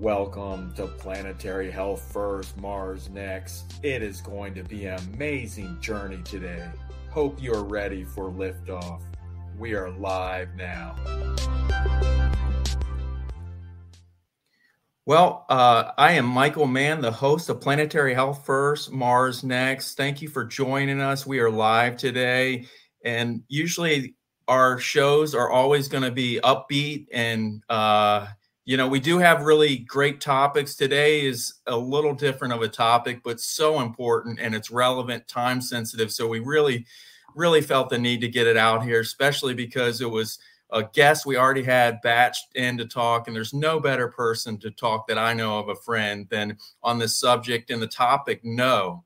Welcome to Planetary Health First, Mars Next. It is going to be an amazing journey today. Hope you are ready for liftoff. We are live now. Well, uh, I am Michael Mann, the host of Planetary Health First, Mars Next. Thank you for joining us. We are live today, and usually our shows are always going to be upbeat and uh, you know we do have really great topics. Today is a little different of a topic but so important and it's relevant time sensitive. So we really really felt the need to get it out here especially because it was a guest we already had batched in to talk and there's no better person to talk that i know of a friend than on this subject and the topic no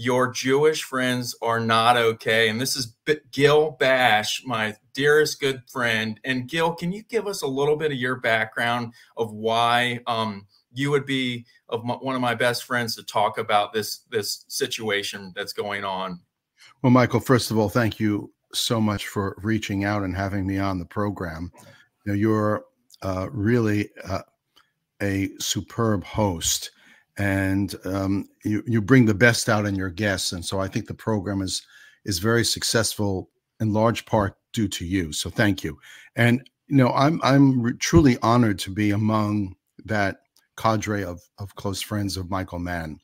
your Jewish friends are not okay. And this is Gil Bashe, my dearest good friend. And Gil, can you give us a little bit of your background of why um, you would be of my, one of my best friends to talk about this this situation that's going on? Well, Michael, first of all, thank you so much for reaching out and having me on the program. You know, you're uh, really uh, a superb host and um, you you bring the best out in your guests. And so I think the program is is very successful in large part due to you. So thank you. And you know I'm I'm truly honored to be among that cadre of of close friends of Michael Mann.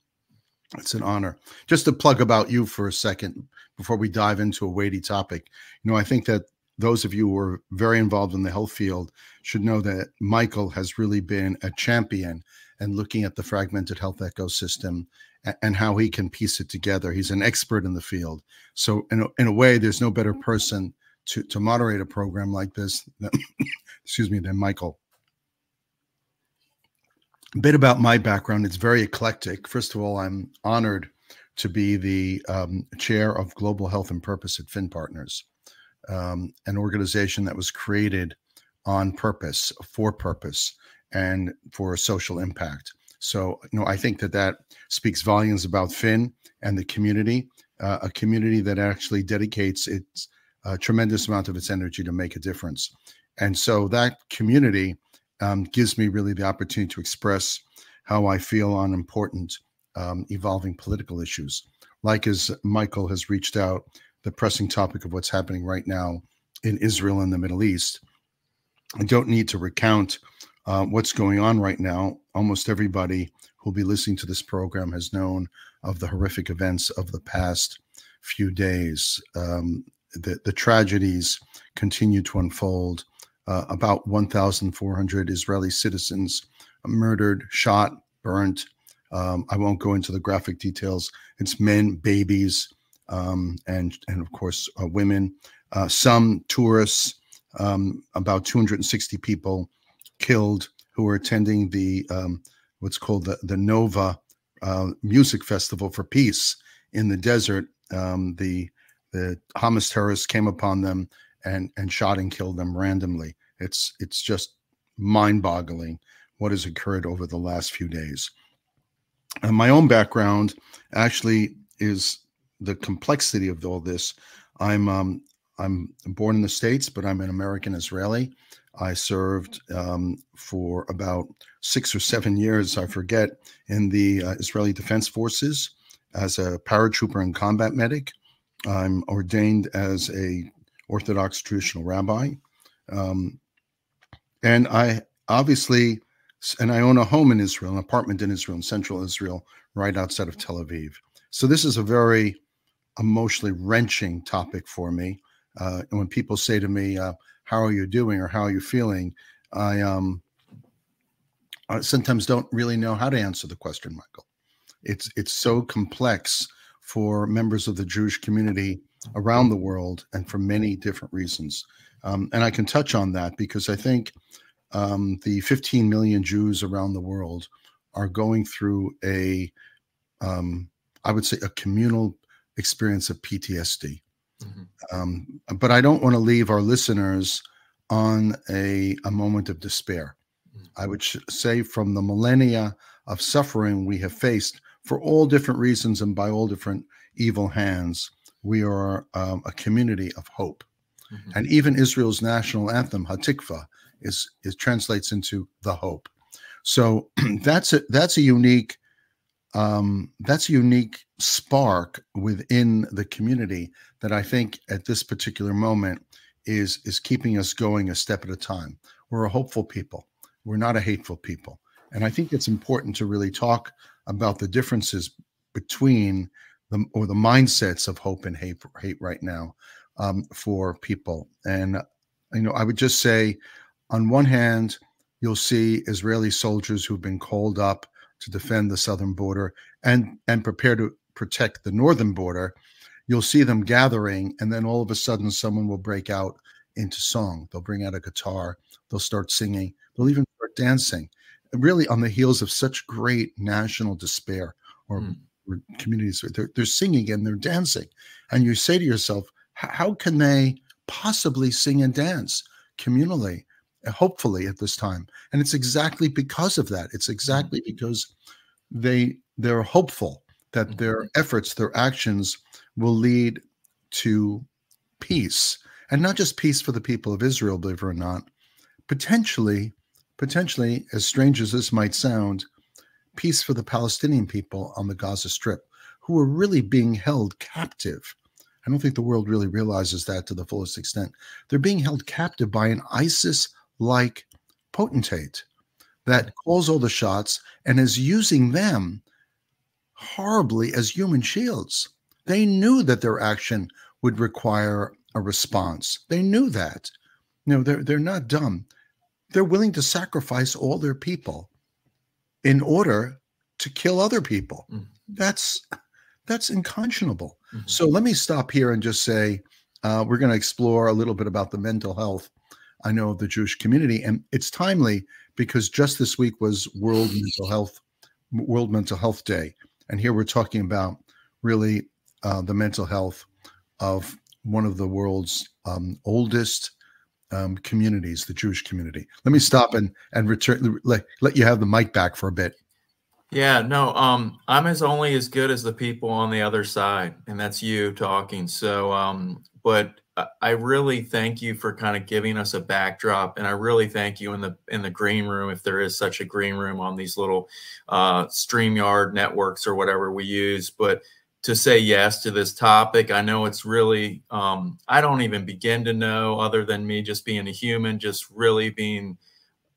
It's an honor. Just to plug about you for a second before we dive into a weighty topic. You know, I think that those of you who are very involved in the health field should know that Michael has really been a champion and looking at the fragmented health ecosystem and how he can piece it together. He's an expert in the field. So in a, in a way, there's no better person to, to moderate a program like this, than, excuse me, than Michael. A bit about my background. It's very eclectic. First of all, I'm honored to be the um, chair of Global Health and Purpose at Finn Partners, um, an organization that was created on purpose, for purpose, and for social impact. So, you know, I think that that speaks volumes about Finn and the community, uh, a community that actually dedicates its tremendous amount of its energy to make a difference. And so that community um, gives me really the opportunity to express how I feel on important um, evolving political issues. Like as Michael has reached out, the pressing topic of what's happening right now in Israel and the Middle East. I don't need to recount uh, what's going on right now. Almost everybody who'll be listening to this program has known of the horrific events of the past few days. Um, the, the tragedies continue to unfold. Uh, about 1,400 Israeli citizens murdered, shot, burnt. Um, I won't go into the graphic details. It's men, babies, um, and and of course uh, women. Uh, some tourists, um, about 260 people killed who were attending the um, what's called the the Nova uh, Music Festival for Peace in the desert. Um, the the Hamas terrorists came upon them and and shot and killed them randomly. It's it's just mind-boggling what has occurred over the last few days. And my own background actually is the complexity of all this. I'm um, I'm born in the states, but I'm an American Israeli. I served um, for about six or seven years, I forget, in the uh, Israeli Defense Forces as a paratrooper and combat medic. I'm ordained as a Orthodox traditional rabbi, um, and I obviously, and I own a home in Israel, an apartment in Israel, in central Israel, right outside of Tel Aviv. So this is a very emotionally wrenching topic for me. Uh, when people say to me, uh, how are you doing? or how are you feeling? I um I sometimes don't really know how to answer the question michael. It's it's so complex for members of the jewish community around the world and for many different reasons. Um, and i can touch on that because i think um, the 15 million jews around the world are going through a um, I would say a communal experience of ptsd Mm-hmm. Um, but I don't want to leave our listeners on a, a moment of despair. Mm-hmm. I would sh- say from the millennia of suffering we have faced for all different reasons and by all different evil hands, we are um, a community of hope. Mm-hmm. And even Israel's national anthem, Hatikva, is, is translates into the hope. So that's a that's a unique um, that's a unique spark within the community that I think at this particular moment is is keeping us going a step at a time. We're a hopeful people. We're not a hateful people. And I think it's important to really talk about the differences between the or the mindsets of hope and hate hate right now um, for people. And you know, I would just say, on one hand, you'll see Israeli soldiers who've been called up to defend the southern border and and prepare to protect the northern border. You'll see them gathering, and then all of a sudden, someone will break out into song. They'll bring out a guitar. They'll start singing. They'll even start dancing. Really, on the heels of such great national despair or mm. communities, they're, they're singing and they're dancing. And you say to yourself, how can they possibly sing and dance communally, hopefully at this time? And it's exactly because of that. It's exactly mm. because they they're hopeful that their mm-hmm. efforts, their actions will lead to peace and not just peace for the people of Israel, believe it or not, potentially, potentially, as strange as this might sound, peace for the Palestinian people on the Gaza Strip, who are really being held captive. I don't think the world really realizes that to the fullest extent. They're being held captive by an ISIS like potentate that calls all the shots and is using them horribly as human shields. They knew that their action would require a response. They knew that. You know, they're they're not dumb. They're willing to sacrifice all their people in order to kill other people. Mm-hmm. That's that's unconscionable. Mm-hmm. So let me stop here and just say uh, we're going to explore a little bit about the mental health I know of the Jewish community, and it's timely because just this week was World Mental Health World Mental Health Day, and here we're talking about really uh, the mental health of one of the world's um, oldest um, communities, the Jewish community. Let me stop and and return let, let you have the mic back for a bit. Yeah, no, um, I'm as only as good as the people on the other side, and that's you talking. So, um, but I really thank you for kind of giving us a backdrop, and I really thank you in the in the green room, if there is such a green room on these little uh, Streamyard networks or whatever we use. But to say yes to this topic. I know it's really, um, I don't even begin to know, other than me just being a human, just really being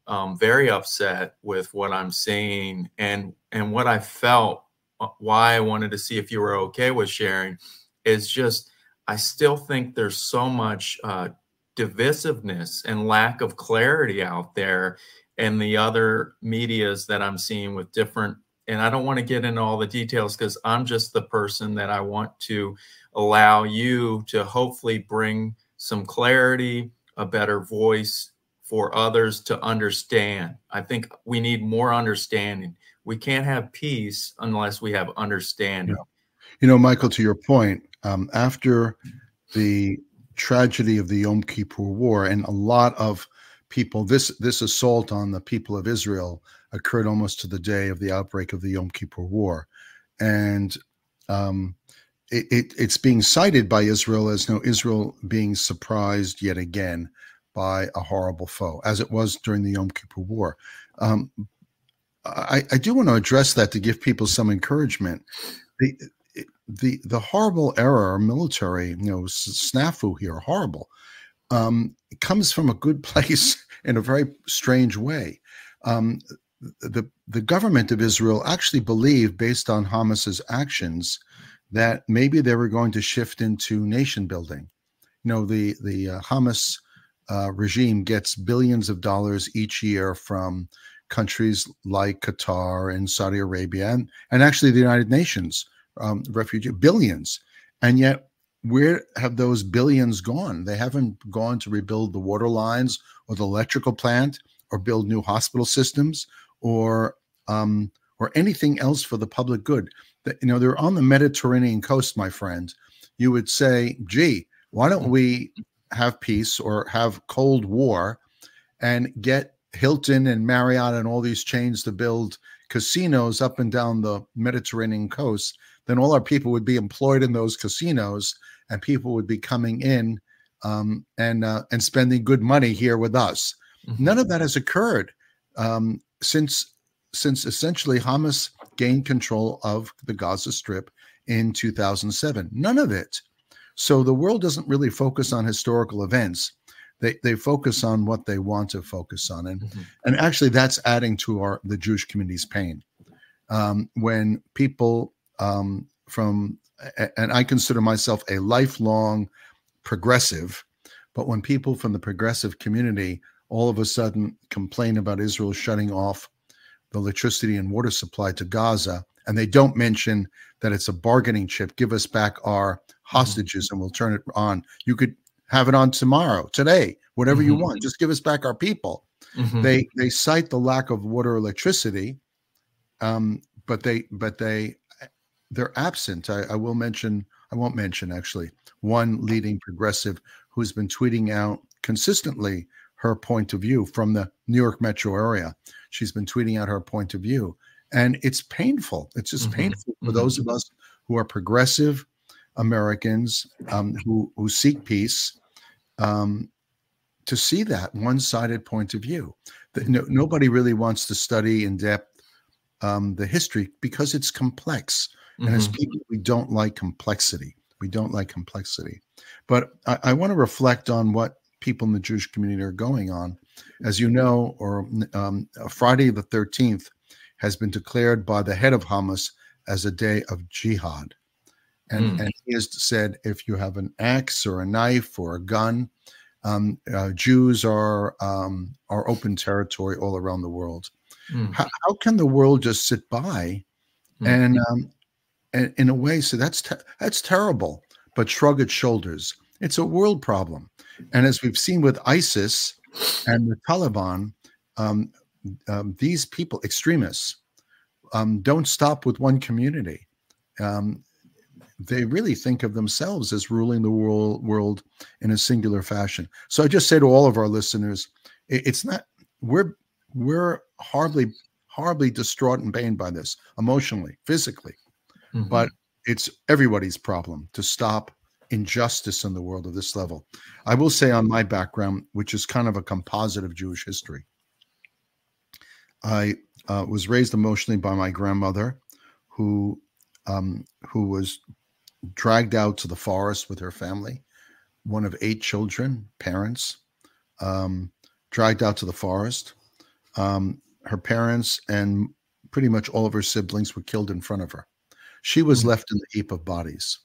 um, very upset with what I'm seeing and and what I felt. Uh, why I wanted to see if you were okay with sharing is just I still think there's so much uh, divisiveness and lack of clarity out there, and the other medias that I'm seeing with different and I don't want to get into all the details because I'm just the person that I want to allow you to hopefully bring some clarity, a better voice for others to understand. I think we need more understanding. We can't have peace unless we have understanding. Yeah. You know, Michael, to your point, um, after the tragedy of the Yom Kippur War, and a lot of people, this this assault on the people of Israel occurred almost to the day of the outbreak of the Yom Kippur War. And um, it, it, it's being cited by Israel as no Israel being surprised yet again by a horrible foe, as it was during the Yom Kippur War. Um, I, I, do want to address that to give people some encouragement. The, the, the horrible error, military, you know, snafu here, horrible, um, comes from a good place in a very strange way. Um, the the government of Israel actually believed, based on Hamas's actions, that maybe they were going to shift into nation building. You know, the the uh, Hamas uh, regime gets billions of dollars each year from countries like Qatar and Saudi Arabia, and and actually the United Nations um, refugee billions, and yet where have those billions gone? They haven't gone to rebuild the water lines or the electrical plant or build new hospital systems or um, or anything else for the public good. That you know, they're on the Mediterranean coast, my friend. You would say, "Gee, why don't we have peace or have Cold War and get Hilton and Marriott and all these chains to build casinos up and down the Mediterranean coast?" Then all our people would be employed in those casinos, and people would be coming in um, and uh, and spending good money here with us. Mm-hmm. None of that has occurred. Um, since since essentially Hamas gained control of the Gaza Strip in 2007. None of it. So the world doesn't really focus on historical events. They, they focus on what they want to focus on, and mm-hmm. and actually that's adding to our the Jewish community's pain. Um, when people um, from and I consider myself a lifelong progressive, but when people from the progressive community all of a sudden complain about Israel shutting off the electricity and water supply to Gaza, and they don't mention that it's a bargaining chip. Give us back our mm-hmm. hostages and we'll turn it on. You could have it on tomorrow, today, whatever mm-hmm. you want. Just give us back our people. Mm-hmm. They they cite the lack of water, electricity, um, but they but they they're absent. I, I will mention. I won't mention actually one leading progressive who's been tweeting out consistently her point of view from the New York metro area. She's been tweeting out her point of view. And it's painful. It's just mm-hmm. painful for mm-hmm. those of us who are progressive Americans um, who, who seek peace um, to see that one sided point of view. That no, nobody really wants to study in depth um, the history because it's complex. Mm-hmm. And as mm-hmm. people, we don't like complexity. We don't like complexity. But I, I want to reflect on what people in the Jewish community are going on. As you know, or um, Friday the 13th has been declared by the head of Hamas as a day of jihad. And, mm. and he has said if you have an axe or a knife or a gun, um, uh, Jews are um, are open territory all around the world. Mm. How, how, can the world just sit by mm. and, um, and in a way say that's te- that's terrible, but shrug its shoulders? It's a world problem. And as we've seen with ISIS and the Taliban, um, um, these people, extremists, um, don't stop with one community. Um, they really think of themselves as ruling the world, world in a singular fashion. So I just say to all of our listeners, it, it's not we're we're horribly horribly distraught and pained by this emotionally, physically, mm-hmm. but it's everybody's problem to stop injustice in the world of this level. I will say on my background, which is kind of a composite of Jewish history, I uh, was raised emotionally by my grandmother, who um, who was dragged out to the forest with her family, one of eight children, parents, um, dragged out to the forest. Um, her parents and pretty much all of her siblings were killed in front of her. She was mm. left in the heap of bodies.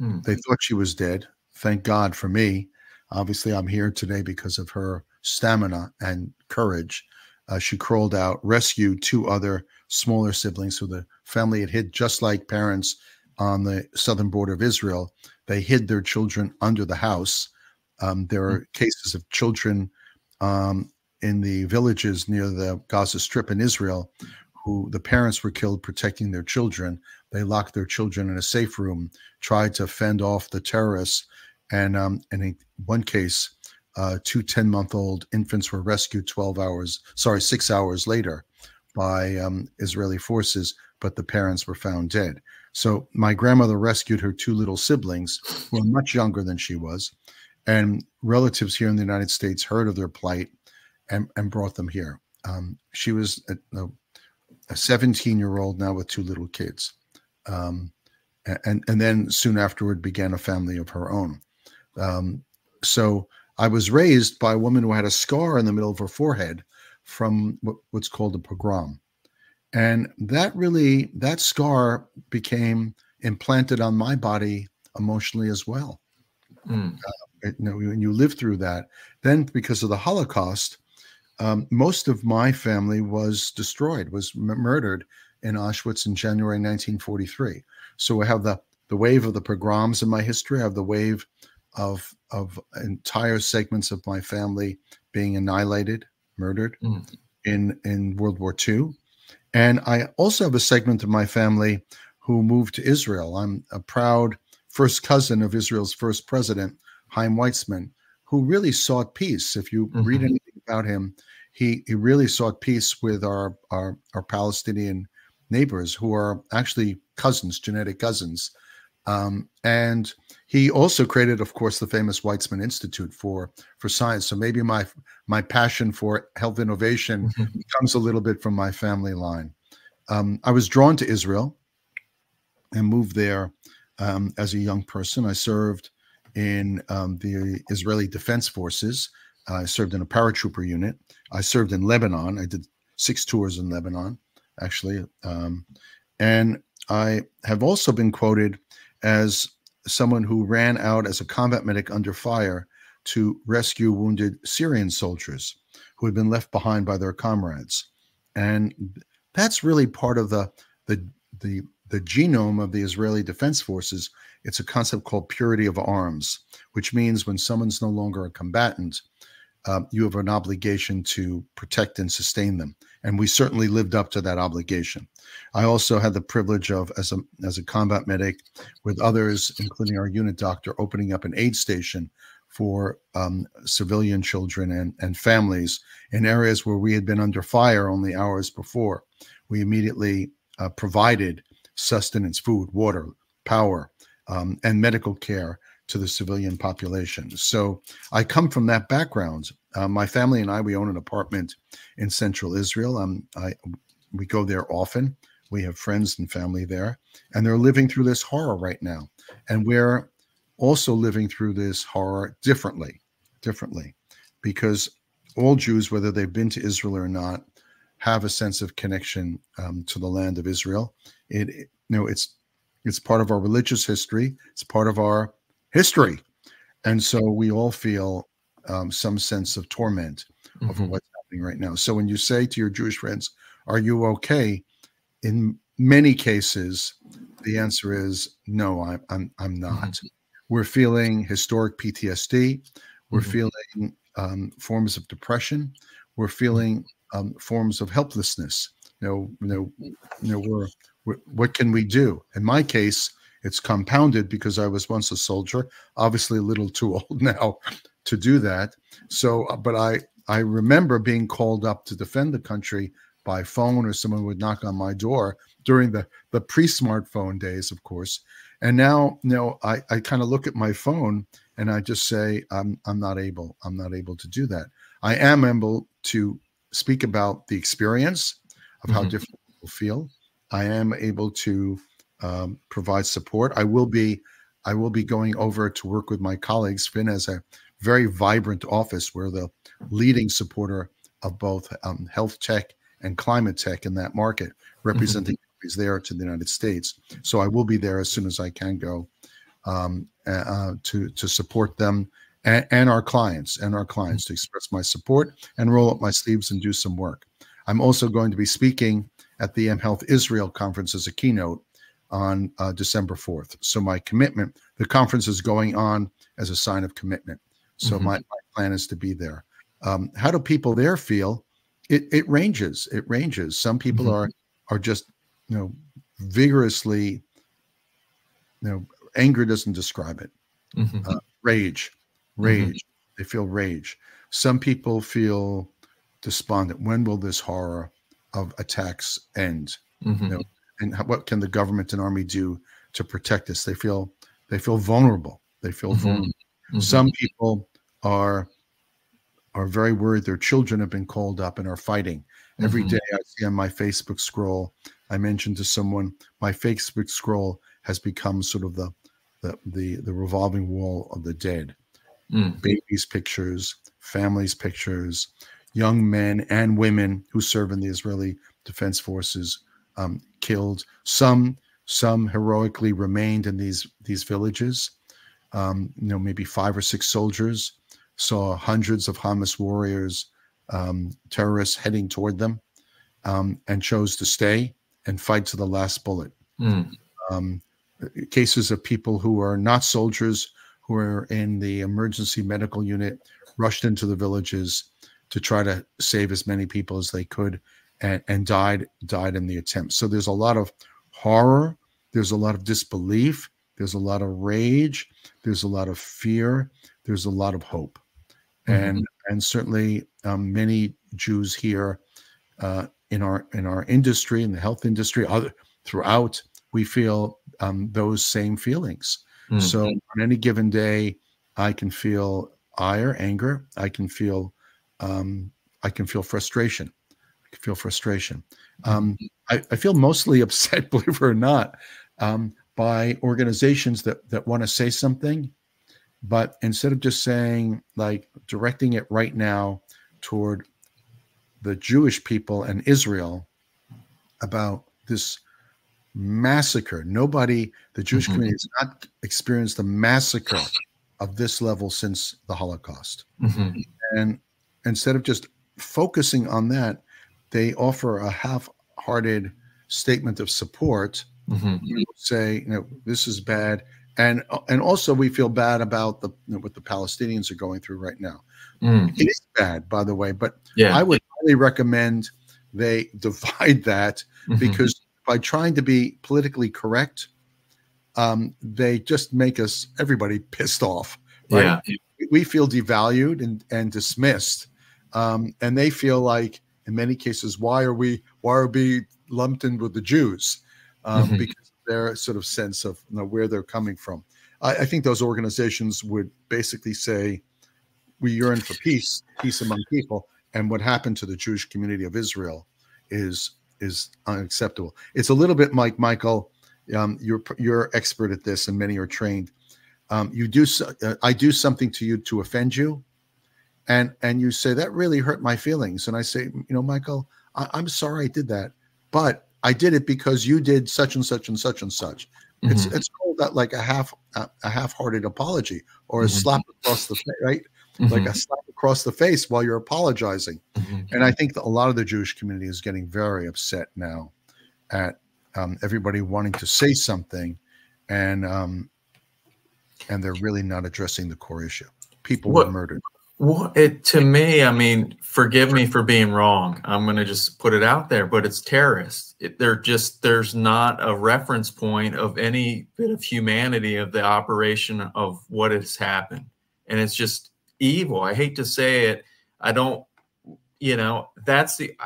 Mm. They thought she was dead. Thank God for me. Obviously, I'm here today because of her stamina and courage. Uh, she crawled out, rescued two other smaller siblings who the family had hid, just like parents on the southern border of Israel. They hid their children under the house. Um, there are mm. cases of children um, in the villages near the Gaza Strip in Israel who the parents were killed protecting their children. They locked their children in a safe room, tried to fend off the terrorists, and um, in one case, uh, two 10 month old infants were rescued 12 hours, sorry, six hours later by um, Israeli forces, but the parents were found dead. So my grandmother rescued her two little siblings who were much younger than she was. And relatives here in the United States heard of their plight and, and brought them here. Um, she was a, a 17 year old now with two little kids. Um, and, and then soon afterward began a family of her own. Um, so I was raised by a woman who had a scar in the middle of her forehead from what, what's called a pogrom. And that really, that scar became implanted on my body emotionally as well. Mm. Uh, you know, when you live through that, then because of the Holocaust, um, most of my family was destroyed, was m- murdered in Auschwitz in January 1943. So I have the the wave of the pogroms in my history. I have the wave of of entire segments of my family being annihilated, murdered mm. in in World War II, and I also have a segment of my family who moved to Israel. I'm a proud first cousin of Israel's first president, Chaim Weizmann, who really sought peace. If you mm-hmm. read anything about him, he he really sought peace with our our, our Palestinian neighbors who are actually cousins, genetic cousins. Um, and he also created, of course, the famous Weizmann Institute for for Science. So maybe my my passion for health innovation mm-hmm. comes a little bit from my family line. Um, I was drawn to Israel and moved there um, as a young person. I served in um, the Israeli Defense Forces. I served in a paratrooper unit. I served in Lebanon. I did six tours in Lebanon, actually. Um, and I have also been quoted as someone who ran out as a combat medic under fire to rescue wounded Syrian soldiers who had been left behind by their comrades. And that's really part of the the the the genome of the Israeli Defense Forces. It's a concept called purity of arms, which means when someone's no longer a combatant, uh, you have an obligation to protect and sustain them. And we certainly lived up to that obligation. I also had the privilege of, as a, as a combat medic, with others, including our unit doctor, opening up an aid station for um, civilian children and, and families in areas where we had been under fire only hours before. We immediately uh, provided sustenance, food, water, power, um, and medical care to the civilian population. So I come from that background. Uh, my family and I, we own an apartment in central Israel. Um, I, we go there often. We have friends and family there, and they're living through this horror right now. And we're also living through this horror differently, differently, because all Jews, whether they've been to Israel or not, have a sense of connection um, to the land of Israel. It, it, you know, it's it's part of our religious history. It's part of our history. And so we all feel um, some sense of torment mm-hmm. over what's happening right now. So when you say to your Jewish friends, Are you okay? In many cases, the answer is no, I'm, I'm, I'm not. Mm-hmm. We're feeling historic PTSD. We're mm-hmm. feeling um, forms of depression. We're feeling um, forms of helplessness. You know, you know, you know, we're, we're, what can we do? In my case, it's compounded because I was once a soldier, obviously a little too old now to do that. So, uh, but I I remember being called up to defend the country by phone or someone would knock on my door during the the pre-smartphone days, of course. And now, you know, I, I kind of look at my phone and I just say, I'm I'm not able, I'm not able to do that. I am able to speak about the experience of how mm-hmm. different people feel. I am able to um, provide support. I will be I will be going over to work with my colleagues. Finn has a very vibrant office. We're the leading supporter of both um, health tech and climate tech in that market, mm-hmm. representing companies there to the United States. So I will be there as soon as I can go um, uh, to to support them and, and, our clients and our clients mm-hmm. to express my support and roll up my sleeves and do some work. I'm also going to be speaking at the mHealth Israel conference as a keynote on uh, December 4th. So my commitment, the conference is going on as a sign of commitment. So mm-hmm. my, my, plan is to be there. Um, how do people there feel? It, it ranges. It ranges. Some people mm-hmm. are are just you know vigorously. You know, anger doesn't describe it. Mm-hmm. Uh, rage, mm-hmm. rage. They feel rage. Some people feel despondent. When will this horror of attacks end? You mm-hmm. know, and what can the government and army do to protect us? They feel they feel vulnerable. They feel mm-hmm. vulnerable. Mm-hmm. Some people are are very worried their children have been called up and are fighting. Every mm-hmm. day I see on my Facebook scroll, I mentioned to someone my Facebook scroll has become sort of the the the, the revolving wall of the dead. Mm. Babies pictures, families pictures, young men and women who serve in the Israeli Defense Forces um, killed. Some some heroically remained in these these villages. Um, you know, maybe five or six soldiers saw hundreds of Hamas warriors, um, terrorists heading toward them, um, and chose to stay and fight to the last bullet. Mm. cases of people who are not soldiers, who are in the emergency medical unit, rushed into the villages to try to save as many people as they could and, and died died in the attempt. So there's a lot of horror, there's a lot of disbelief, there's a lot of rage, there's a lot of fear, there's a lot of hope, mm-hmm. and and certainly um, many Jews here uh, in our in our industry in the health industry other throughout we feel um, those same feelings. Mm-hmm. So on any given day, I can feel ire, anger. I can feel, um, I can feel frustration. Feel frustration. Um, mm-hmm. I, I, feel mostly upset, believe it or not, um, by organizations that that want to say something, but instead of just saying like directing it right now toward the Jewish people and Israel about this massacre. Nobody, the Jewish mm-hmm. community, has not experienced a massacre of this level since the Holocaust. Mm-hmm. And instead of just focusing on that, they offer a half-hearted statement of support. Mm-hmm. You say, you know, this is bad, and and also we feel bad about the you know, what the Palestinians are going through right now. Mm. It is bad, by the way, but yeah. I would highly recommend they divide that mm-hmm. because by trying to be politically correct, um, they just make us everybody pissed off. Right? Yeah. We feel devalued and, and dismissed. Um, and they feel like in many cases, why are we why are we lumped in with the Jews? Um, mm-hmm. Because their sort of sense of you know, where they're coming from. I, I think those organizations would basically say, we yearn for peace, peace among people, and what happened to the Jewish community of Israel is is unacceptable. It's a little bit Mike Michael. Um, you're you're expert at this, and many are trained. Um, you do uh, I do something to you to offend you, and and you say that really hurt my feelings, and I say, you know, Michael, I, am sorry I did that, but I did it because you did such and such and such and such. Mm-hmm. It's it's called that like a half a, a half-hearted apology or a mm-hmm. slap across the face, right? mm-hmm. like a slap across the face while you're apologizing. Mm-hmm. And I think that a lot of the Jewish community is getting very upset now at um, everybody wanting to say something, and um, and they're really not addressing the core issue. People what, were murdered. Well, it to me, I mean, forgive me for being wrong. I'm going to just put it out there, but it's terrorists. It, they're just there's not a reference point of any bit of humanity of the operation of what has happened, and it's just evil. I hate to say it. I don't, you know, that's the,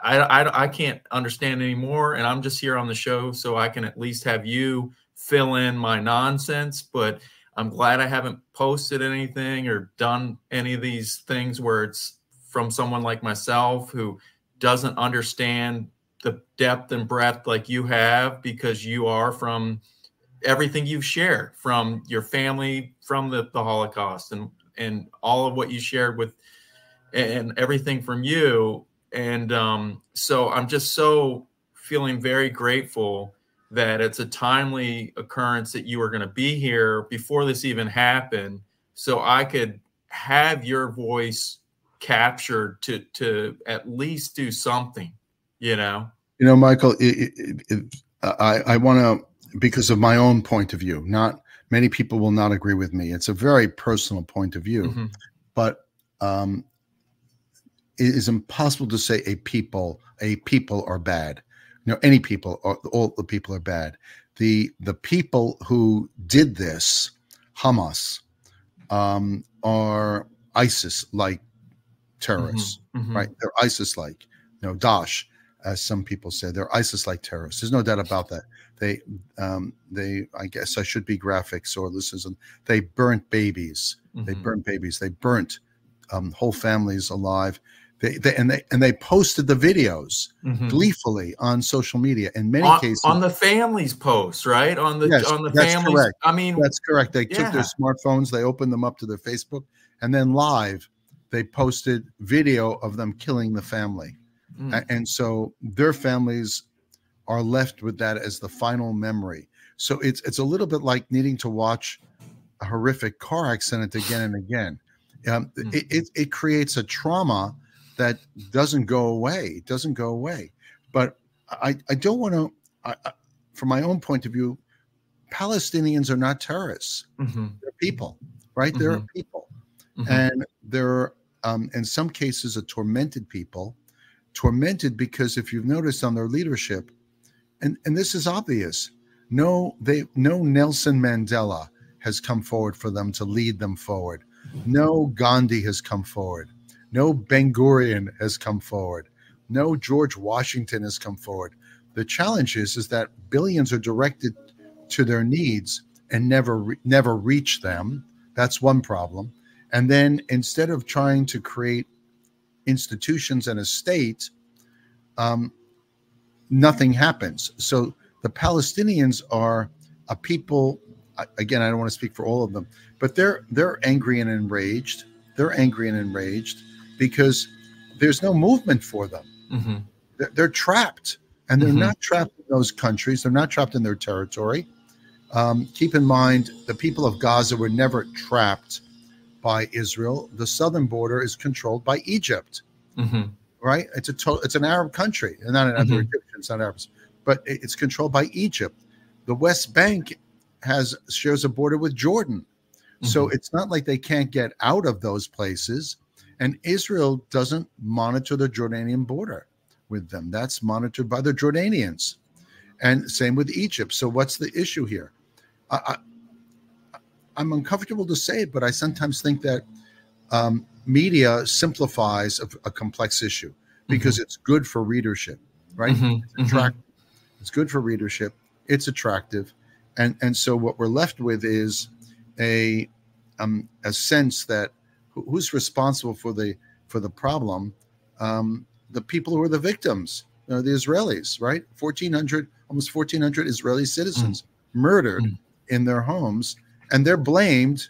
I, I, I can't understand anymore. And I'm just here on the show so I can at least have you fill in my nonsense. But I'm glad I haven't posted anything or done any of these things where it's from someone like myself who doesn't understand the depth and breadth like you have because you are from everything you've shared from your family from the, the holocaust and and all of what you shared with and everything from you. And um, so i'm just so feeling very grateful that it's a timely occurrence that you are going to be here before this even happened so i could have your voice captured to to at least do something you know you know michael it, it, it, i i want to because of my own point of view not many people will not agree with me. It's a very personal point of view, mm-hmm. but um, it is impossible to say a people a people are bad. You know, any people, all the people are bad. The the people who did this, Hamas, um, are ISIS like terrorists, mm-hmm. Mm-hmm. right? They're ISIS like, you know, Daesh, as some people say, they're ISIS like terrorists. There's no doubt about that they um, they I guess I should be graphics or listeners. They burnt babies. Mm-hmm. They burnt babies. They burnt um, whole families alive. They, they, and they and they posted the videos mm-hmm. gleefully on social media. In many on, cases, on the family's posts, right? On the yes, on the families. Correct. I mean, that's correct. They yeah. took their smartphones, they opened them up to their Facebook, and then live they posted video of them killing the family. Mm. And so their families are left with that as the final memory. So it's it's a little bit like needing to watch a horrific car accident again and again. Um, mm-hmm. it, it, it creates a trauma that doesn't go away. It doesn't go away. But I, I don't want to, from my own point of view, Palestinians are not terrorists. Mm-hmm. They're people, right? Mm-hmm. They're people. Mm-hmm. And they're, um, in some cases, a tormented people, tormented because if you've noticed on their leadership, and and this is obvious. No, they no Nelson Mandela has come forward for them to lead them forward. No Gandhi has come forward. No Ben Gurion has come forward. No George Washington has come forward. The challenge is, is that billions are directed to their needs and never re- never reach them. That's one problem. And then instead of trying to create institutions and a state, um, nothing happens. So the Palestinians are a people. Again, I don't want to speak for all of them, but they're they're angry and enraged. They're angry and enraged because there's no movement for them. Mm-hmm. They're, they're, trapped, and they're mm-hmm. not trapped in those countries. They're not trapped in their territory. Um, keep in mind, the people of Gaza were never trapped by Israel. The southern border is controlled by Egypt. Mm-hmm. Right? It's a to- it's an Arab country, and not an mm-hmm. Egyptians, not Arabs, but it's controlled by Egypt. The West Bank has shares a border with Jordan, mm-hmm. so it's not like they can't get out of those places. And Israel doesn't monitor the Jordanian border with them. That's monitored by the Jordanians, and same with Egypt. So what's the issue here? I, I, am uncomfortable to say it, but I sometimes think that um, media simplifies a, a complex issue because mm-hmm. it's good for readership, right? Mm-hmm. It's, mm-hmm. Mm-hmm. it's good for readership. It's attractive, and and so what we're left with is a um, a sense that who's responsible for the for the problem? Um, the people who are the victims, know, the Israelis, right? Fourteen hundred, almost fourteen hundred Israeli citizens mm. murdered mm. in their homes, and they're blamed.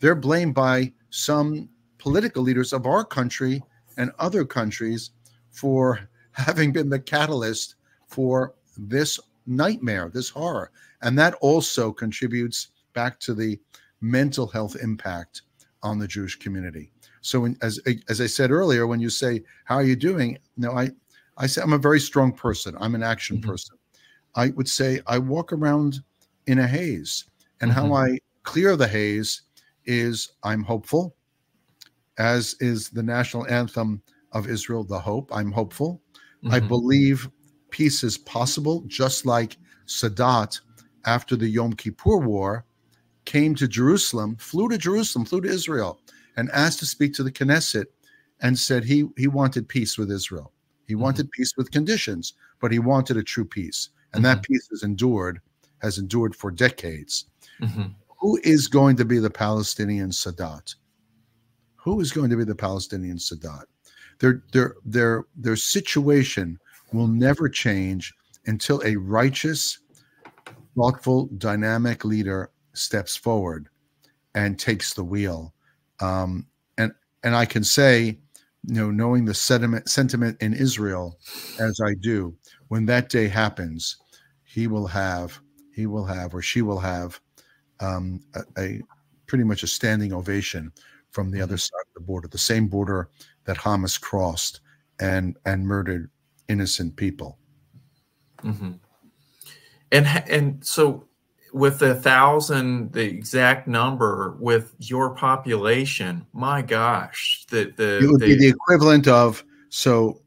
They're blamed by some political leaders of our country and other countries for having been the catalyst for this nightmare, this horror. And that also contributes back to the mental health impact on the Jewish community. So, when, as as I said earlier, when you say, "How are you doing?" No, I I say I'm a very strong person. I'm an action mm-hmm. person. I would say I walk around in a haze, and mm-hmm. how I clear the haze is I'm hopeful as is the national anthem of Israel, the hope. I'm hopeful. Mm-hmm. I believe peace is possible, just like Sadat after the Yom Kippur War came to Jerusalem, flew to Jerusalem, flew to Israel, and asked to speak to the Knesset and said he, he wanted peace with Israel. He mm-hmm. wanted peace with conditions, but he wanted a true peace. And mm-hmm. that peace has endured, has endured for decades. Mm-hmm. Who is going to be the Palestinian Sadat? who is going to be the Palestinian Sadat? Their their their their situation will never change until a righteous, thoughtful, dynamic leader steps forward and takes the wheel. Um, and and I can say, you know, knowing the sentiment sentiment in Israel as I do, when that day happens, he will have he will have or she will have um, a, a pretty much a standing ovation from the other mm-hmm. side of the border, the same border that Hamas crossed and and murdered innocent people. Mm-hmm. And and so with a thousand, the exact number with your population, my gosh, the the it would the, be the equivalent of so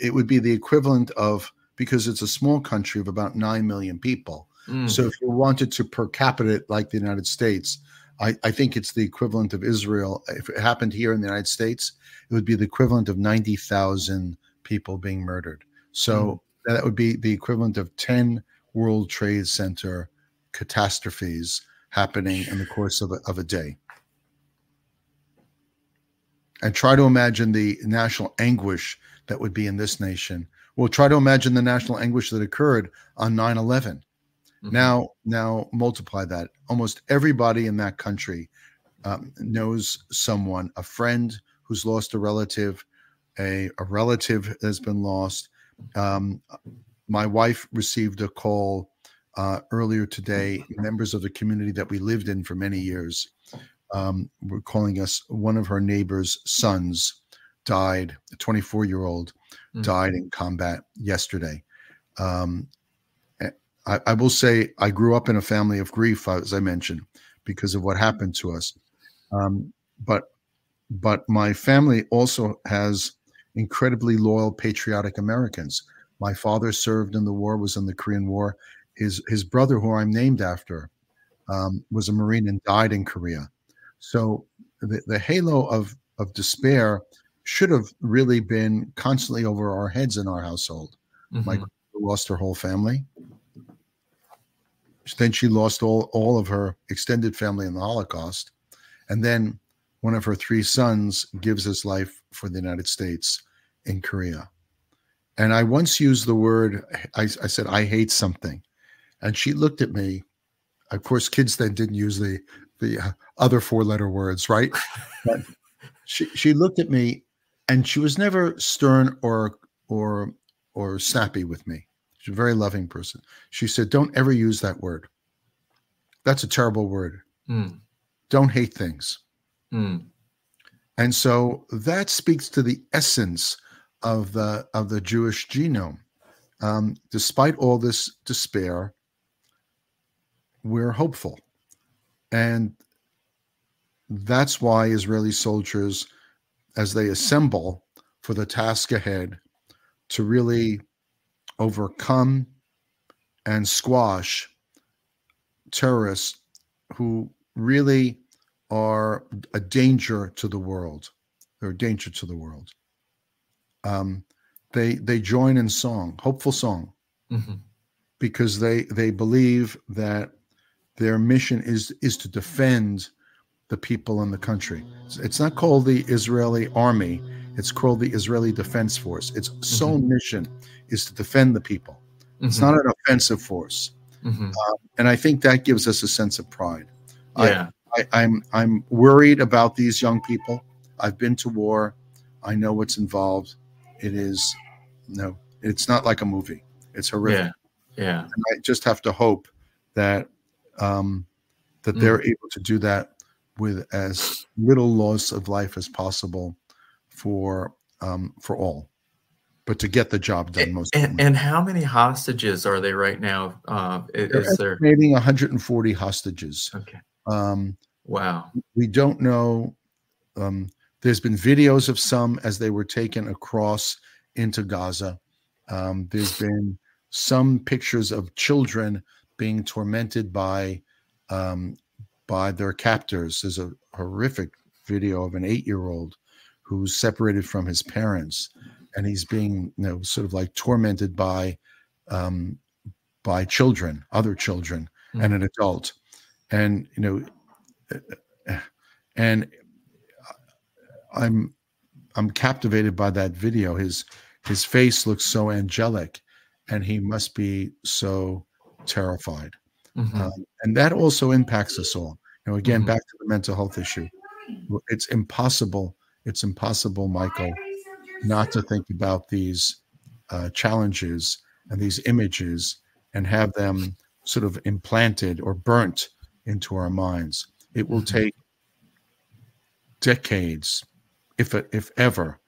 it would be the equivalent of because it's a small country of about nine million people. Mm. So if you wanted to per capita like the United States, I, I think it's the equivalent of Israel. If it happened here in the United States, it would be the equivalent of 90,000 people being murdered. So mm. that would be the equivalent of 10 World Trade Center catastrophes happening in the course of a, of a day. And try to imagine the national anguish that would be in this nation. Well, try to imagine the national anguish that occurred on 9 11 Mm-hmm. Now, now multiply that. Almost everybody in that country um, knows someone, a friend who's lost a relative, a, a relative has been lost. Um, my wife received a call uh, earlier today. Members of the community that we lived in for many years um, were calling us. One of her neighbor's sons died. A 24 year old mm-hmm. died in combat yesterday. Um, I, I, will say I grew up in a family of grief, as I mentioned, because of what happened to us. Um, but but my family also has incredibly loyal, patriotic Americans. My father served in the war, was in the Korean War. His his brother, who I'm named after, um, was a Marine and died in Korea. So the, the halo of of despair should have really been constantly over our heads in our household. Mm-hmm. My lost her whole family then she lost all all of her extended family in the Holocaust, and then one of her three sons gives his life for the United States in Korea. And I once used the word, I, I said, I hate something. And she looked at me. Of course, kids then didn't use the the uh, other four letter words, right? but she she looked at me, and she was never stern or or or snappy with me. She's a very loving person. She said, "Don't ever use that word. That's a terrible word. Mm. Don't hate things." Mm. And so that speaks to the essence of the of the Jewish genome. Um, despite all this despair, we're hopeful, and that's why Israeli soldiers, as they assemble for the task ahead, to really overcome and squash terrorists who really are a danger to the world. They're a danger to the world um, they they join in song, hopeful song, mm-hmm. because they they believe that their mission is is to defend the people in the country. It's not called the Israeli army; it's called the Israeli Defense Force. Its sole mm-hmm. mission is to defend the people. It's not an offensive force, mm-hmm. uh, and I think that gives us a sense of pride. Yeah. I, I, I'm I'm worried about these young people. I've been to war. I know what's involved. It is no, it's not like a movie. It's horrific. Yeah. Yeah. And I just have to hope that um, that mm. they're able to do that with as little loss of life as possible for um, for all, but to get the job done. Most and, and how many hostages are they right now? Uh, is they're estimating 140 hostages. Okay. Um, wow. We don't know. Um, there's been videos of some as they were taken across into Gaza. Um, there's been some pictures of children being tormented by um, by their captors. There's a horrific video of an eight-year-old who's separated from his parents, and he's being you know sort of like tormented by um, by children, other children, mm-hmm. and an adult, and you know, and I'm I'm captivated by that video. His his face looks so angelic, and he must be so terrified. Mm-hmm. Um, and that also impacts us all. You know, again, mm-hmm. back to the mental health issue. It's impossible. It's impossible, Michael, not to think about these uh, challenges and these images and have them sort of implanted or burnt into our minds. It will mm-hmm. take decades, if if ever,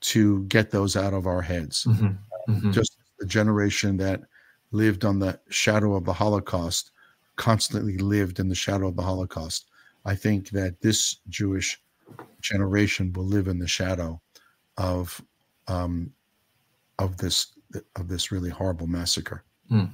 to get those out of our heads. Mm-hmm. Mm-hmm. Just the generation that lived on the shadow of the Holocaust constantly lived in the shadow of the Holocaust. I think that this Jewish generation will live in the shadow of um, of this of this really horrible massacre. Mm.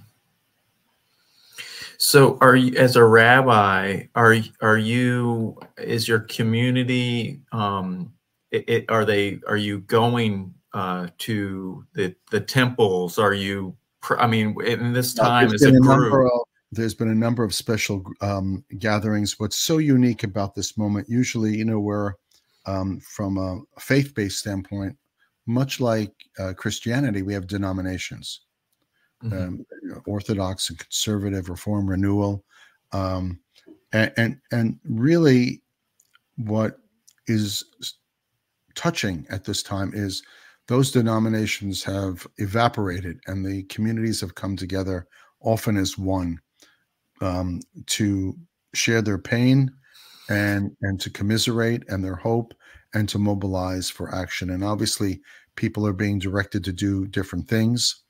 So, are you as a rabbi? Are are you? Is your community? Um, it, it, are they? Are you going uh, to the the temples? Are you? I mean, in this time as a group. There's been a number of special um, gatherings. What's so unique about this moment? Usually, you know, we're um, from a faith-based standpoint, much like uh, Christianity, we have denominations mm-hmm. um, Orthodox and conservative, Reform, Renewal, um, and, and and really, what is touching at this time is those denominations have evaporated, and the communities have come together often as one um, to share their pain and and to commiserate and their hope and to mobilize for action. And obviously, people are being directed to do different things.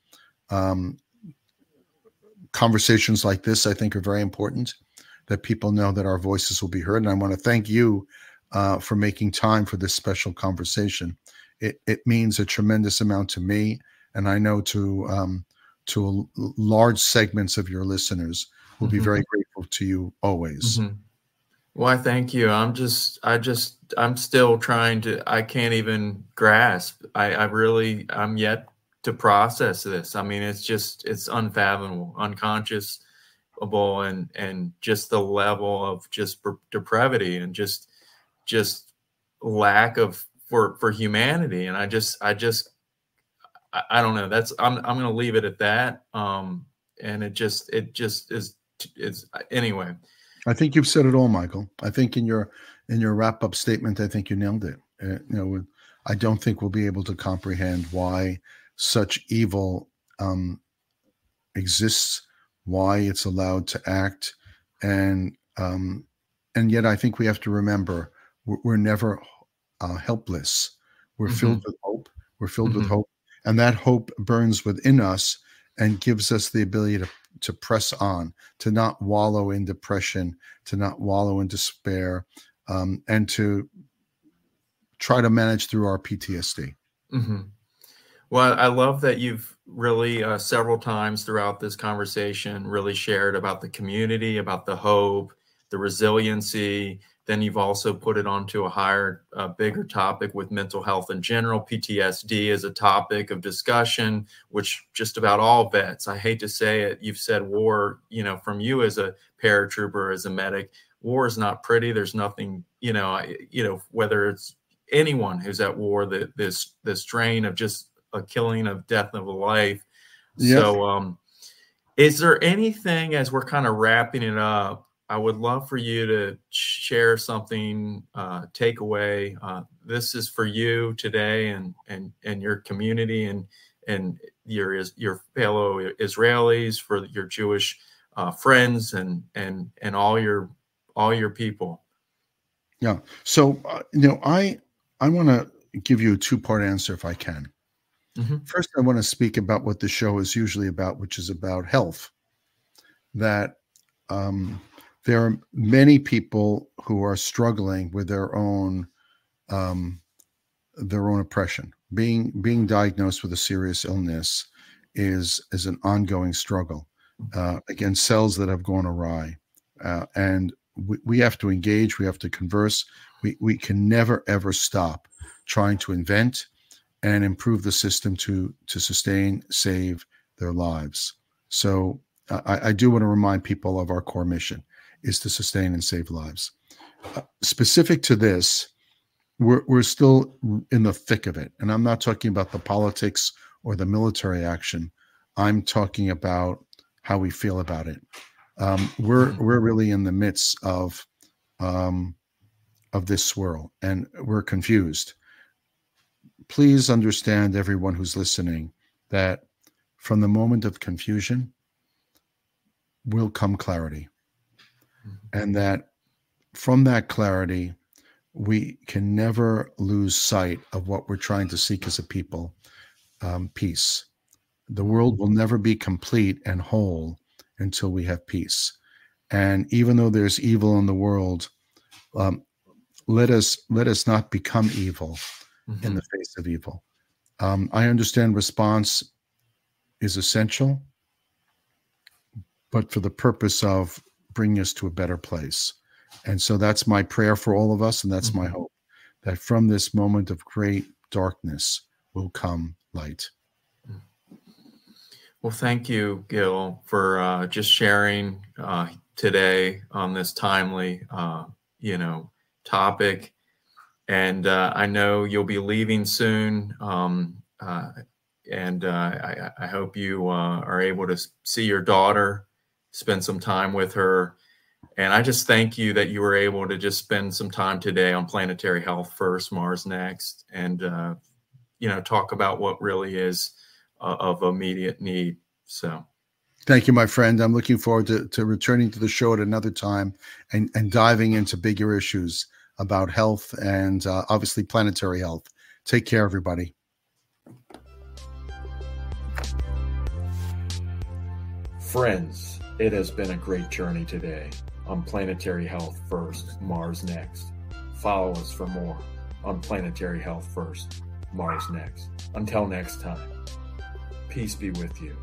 Um, conversations like this, I think, are very important that people know that our voices will be heard. And I want to thank you uh, for making time for this special conversation. It, it means a tremendous amount to me, and I know to um, to large segments of your listeners will mm-hmm. be very grateful to you always. Mm-hmm. Well, I thank you. I'm just, I just, I'm still trying to. I can't even grasp. I, I really, I'm yet to process this. I mean, it's just it's unfathomable, unconscious. and and just the level of just depravity and just just lack of for for humanity. And i just i just i, I don't know. That's i'm i'm going to leave it at that. Um and it just it just is is anyway. I think you've said it all michael. I think in your in your wrap up statement i think you nailed it. Uh, you know i don't think we'll be able to comprehend why such evil um exists why it's allowed to act and um and yet i think we have to remember we're, we're never uh, helpless. We're mm-hmm. filled with hope. We're filled mm-hmm. with hope. And that hope burns within us and gives us the ability to, to press on, to not wallow in depression, to not wallow in despair, um, and to try to manage through our PTSD. Mm-hmm. Well, I love that you've really uh, several times throughout this conversation really shared about the community, about the hope, the resiliency, then you've also put it onto a higher, uh, bigger topic with mental health in general. PTSD is a topic of discussion, which just about all vets, I hate to say it, you've said war, you know, from you as a paratrooper, as a medic, war is not pretty. There's nothing, you know, you know, whether it's anyone who's at war, that this, this strain of just a killing of death of a life. Yep. So, um, is there anything as we're kind of wrapping it up I would love for you to share something, uh, takeaway. Uh, this is for you today and and and your community and and your your fellow Israelis, for your Jewish uh, friends and and and all your all your people. Yeah. So uh, you know, I I want to give you a two part answer if I can. Mm-hmm. First, I want to speak about what the show is usually about, which is about health. That um, there are many people who are struggling with their own um, their own oppression. Being being diagnosed with a serious illness is is an ongoing struggle uh, against cells that have gone awry, uh, and we, we have to engage. We have to converse. We we can never ever stop trying to invent and improve the system to to sustain, save their lives. So I, I do want to remind people of our core mission is to sustain and save lives. Uh, specific to this, we're, we're still in the thick of it. And I'm not talking about the politics or the military action. I'm talking about how we feel about it. Um, we're mm-hmm. we're really in the midst of um, of this swirl, and we're confused. Please understand, everyone who's listening, that from the moment of confusion will come clarity and that from that clarity, we can never lose sight of what we're trying to seek as a people um, peace. The world will never be complete and whole until we have peace. And even though there's evil in the world, um, let us let us not become evil mm-hmm. in the face of evil. Um, I understand response is essential, but for the purpose of bring us to a better place. And so that's my prayer for all of us. And that's mm-hmm. my hope that from this moment of great darkness will come light. Well, thank you, Gil, for uh, just sharing uh, today on this timely, uh, you know, topic. And uh, I know you'll be leaving soon. Um, uh, and uh, I, I, hope you are able to see your daughter spend some time with her. And I just thank you that you were able to just spend some time today on Planetary Health First, Mars Next, and uh, you know talk about what really is uh, of immediate need. So, thank you, my friend. I'm looking forward to, to returning to the show at another time and and diving into bigger issues about health and uh, obviously planetary health. Take care, everybody. Friends it has been a great journey today on Planetary Health First, Mars Next. Follow us for more on Planetary Health First, Mars Next. Until next time, peace be with you.